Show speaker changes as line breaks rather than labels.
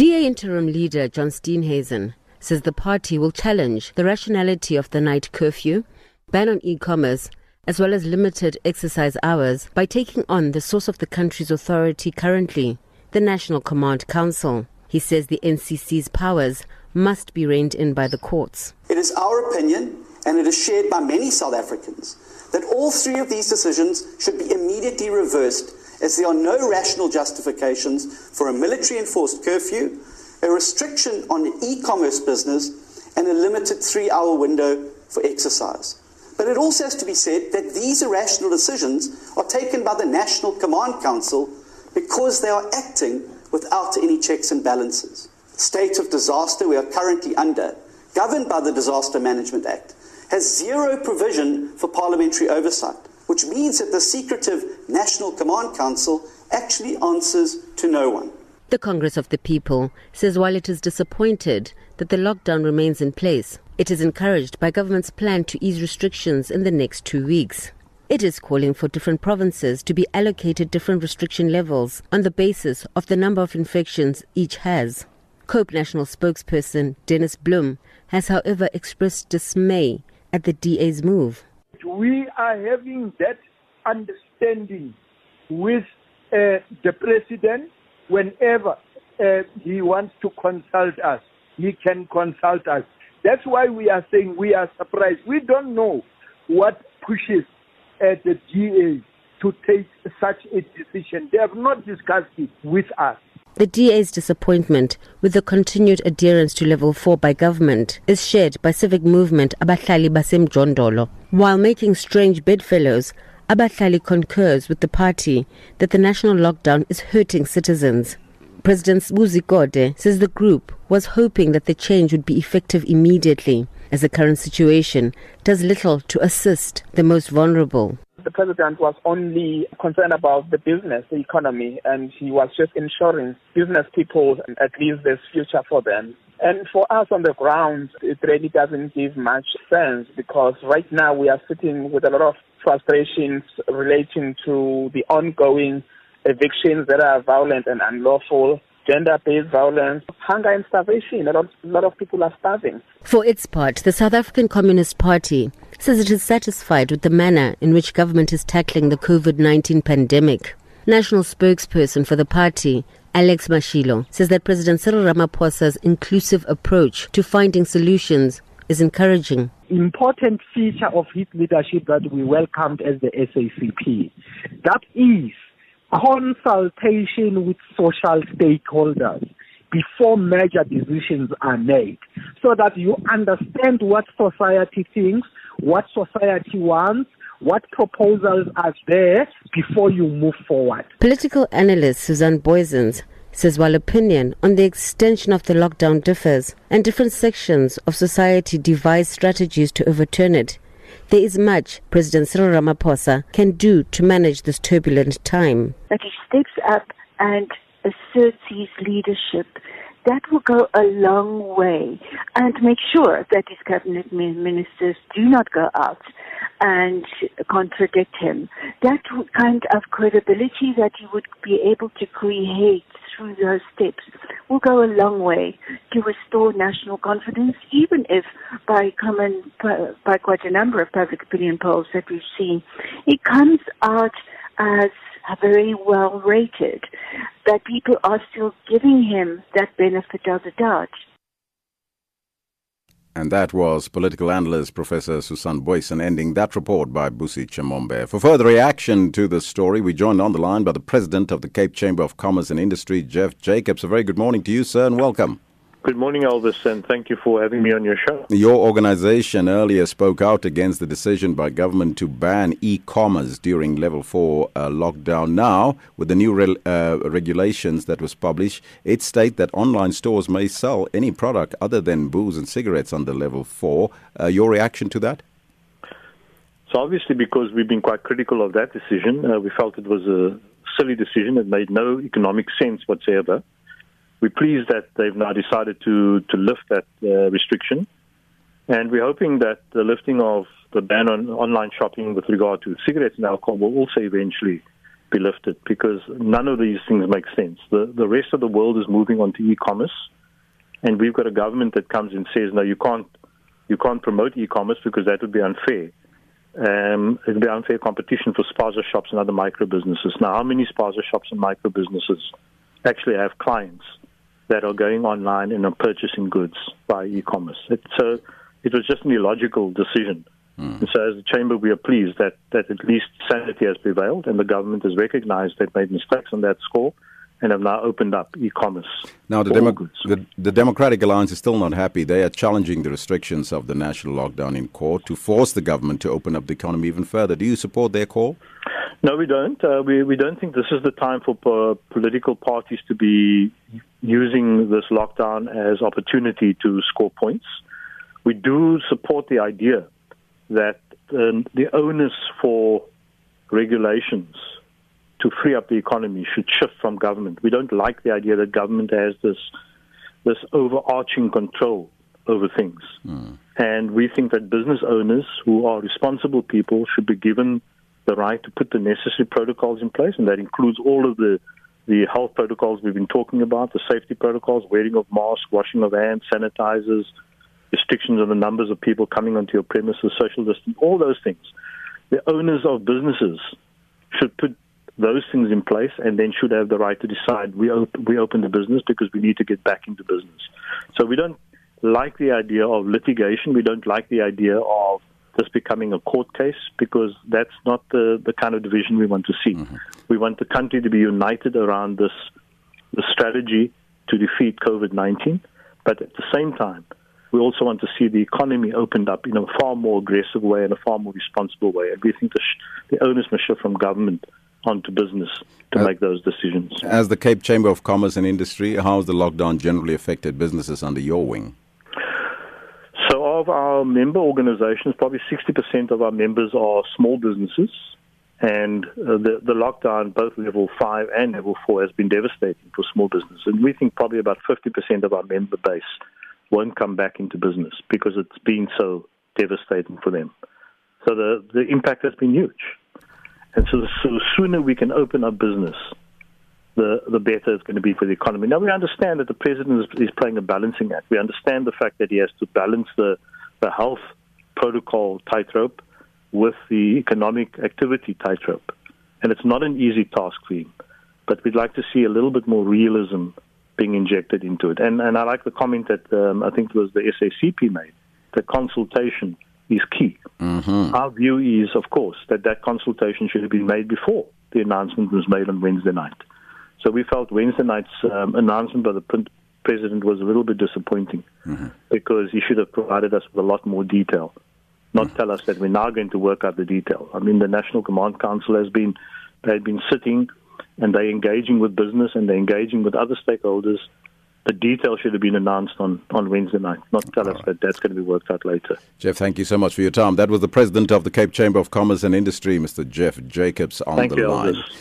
DA interim leader John Steenhuisen says the party will challenge the rationality of the night curfew, ban on e-commerce, as well as limited exercise hours by taking on the source of the country's authority currently, the National Command Council. He says the NCC's powers must be reined in by the courts.
It is our opinion, and it is shared by many South Africans, that all three of these decisions should be immediately reversed as there are no rational justifications for a military enforced curfew, a restriction on e commerce business, and a limited three hour window for exercise. But it also has to be said that these irrational decisions are taken by the National Command Council because they are acting without any checks and balances. State of disaster we are currently under, governed by the Disaster Management Act, has zero provision for parliamentary oversight which means that the secretive National Command Council actually answers to no one.
The Congress of the People says while it is disappointed that the lockdown remains in place, it is encouraged by government's plan to ease restrictions in the next two weeks. It is calling for different provinces to be allocated different restriction levels on the basis of the number of infections each has. COPE National spokesperson Dennis Bloem has, however, expressed dismay at the DA's move
we are having that understanding with uh, the president whenever uh, he wants to consult us. He can consult us. That's why we are saying we are surprised. We don't know what pushes uh, the DA to take such a decision. They have not discussed it with us.
The DA's disappointment with the continued adherence to level 4 by government is shared by civic movement Abahlali Basemjondolo. While making strange bedfellows, Abahlali concurs with the party that the national lockdown is hurting citizens. President Buzi says the group was hoping that the change would be effective immediately, as the current situation does little to assist the most vulnerable.
The president was only concerned about the business, the economy, and he was just ensuring business people at least there's future for them. And for us on the ground, it really doesn't give much sense because right now we are sitting with a lot of frustrations relating to the ongoing evictions that are violent and unlawful gender-based violence, hunger and starvation. A lot, a lot of people are starving.
For its part, the South African Communist Party says it is satisfied with the manner in which government is tackling the COVID-19 pandemic. National spokesperson for the party, Alex Mashilo, says that President Cyril Ramaphosa's inclusive approach to finding solutions is encouraging.
Important feature of his leadership that we welcomed as the SACP. That is consultation with social stakeholders before major decisions are made so that you understand what society thinks, what society wants, what proposals are there before you move forward.
Political analyst Susan Booysens says while opinion on the extension of the lockdown differs and different sections of society devise strategies to overturn it, there is much President Cyril Ramaphosa can do to manage this turbulent time.
That he steps up and asserts his leadership that will go a long way and make sure that his cabinet ministers do not go out and contradict him. That kind of credibility that he would be able to create through those steps will go a long way to restore national confidence, even if by common, by quite a number of public opinion polls that we've seen, it comes out as very well rated, that people are still giving him that benefit of the doubt.
And that was political analyst Professor Susan Booysens ending that report by Busi Chamombe. For further reaction to the story, we joined on the line by the President of the Cape Chamber of Commerce and Industry, Jeff Jacobs. A very good morning to you, sir, and welcome.
Good morning, Elvis, and thank you for having me on your show.
Your organization earlier spoke out against the decision by government to ban e commerce during level 4 uh, lockdown. Now, with the new re- uh, regulations that was published, it states that online stores may sell any product other than booze and cigarettes under level 4. Uh, your reaction to that?
So, obviously, because we've been quite critical of that decision, uh, we felt it was a silly decision. It made no economic sense whatsoever. We're pleased that they've now decided to, to lift that uh, restriction. And we're hoping that the lifting of the ban on online shopping with regard to cigarettes and alcohol will also eventually be lifted because none of these things make sense. The the rest of the world is moving on to e-commerce, and we've got a government that comes and says, no, you can't you can't promote e-commerce because that would be unfair. Um, it would be unfair competition for spaza shops and other micro businesses. Now, how many spaza shops and micro businesses actually have clients that are going online and are purchasing goods by e-commerce? It, so it was just an illogical decision. Mm. And so, as the chamber, we are pleased that, that at least sanity has prevailed and the government has recognized they've made mistakes on that score and have now opened up e-commerce.
Now, the, Demo- the, the, Democratic Alliance is still not happy. They are challenging the restrictions of the national lockdown in court to force the government to open up the economy even further. Do you support their call?
No, we don't. Uh, we, we don't think this is the time for uh, political parties to be using this lockdown as opportunity to score points. We do support the idea that um, the onus for regulations to free up the economy should shift from government. We don't like the idea that government has this this overarching control over things. Mm. And we think that business owners who are responsible people should be given the right to put the necessary protocols in place, and that includes all of the the health protocols we've been talking about, the safety protocols, wearing of masks, washing of hands, sanitizers, restrictions on the numbers of people coming onto your premises, social distance, all those things. The owners of businesses should put those things in place and then should have the right to decide we, op- we open the business because we need to get back into business. So we don't like the idea of litigation. We don't like the idea of this becoming a court case because that's not the, the kind of division we want to see. Mm-hmm. We want the country to be united around this, this strategy to defeat COVID 19, but at the same time, we also want to see the economy opened up in a far more aggressive way and a far more responsible way. And we think the, sh- the onus must shift from government onto business to uh, make those decisions.
As the Cape Chamber of Commerce and Industry, how has the lockdown generally affected businesses under your wing?
Of our member organizations, probably 60% of our members are small businesses. And uh, the, the lockdown, both level five and level four, has been devastating for small business. And we think probably about 50% of our member base won't come back into business because it's been so devastating for them. So the, the impact has been huge. And so, so the sooner we can open up business, the, the better it's going to be for the economy. Now, we understand that the president is, is playing a balancing act. We understand the fact that he has to balance the, the health protocol tightrope with the economic activity tightrope. And it's not an easy task for him. But we'd like to see a little bit more realism being injected into it. And, and I like the comment that um, I think it was the SACP made, the consultation is key. Mm-hmm. Our view is, of course, that that consultation should have been made before the announcement was made on Wednesday night. So we felt Wednesday night's um, announcement by the president was a little bit disappointing mm-hmm. because he should have provided us with a lot more detail, not mm-hmm. tell us that we're now going to work out the detail. I mean, the National Command Council has been they've been sitting and they're engaging with business and they're engaging with other stakeholders the detail should have been announced on, on Wednesday night, not tell All us right. that that's going to be worked out later.
Jeff, thank you so much for your time. That was the president of the Cape Chamber of Commerce and Industry, Mr. Jeff Jacobs, on
thank
the
you,
line.
Elvis.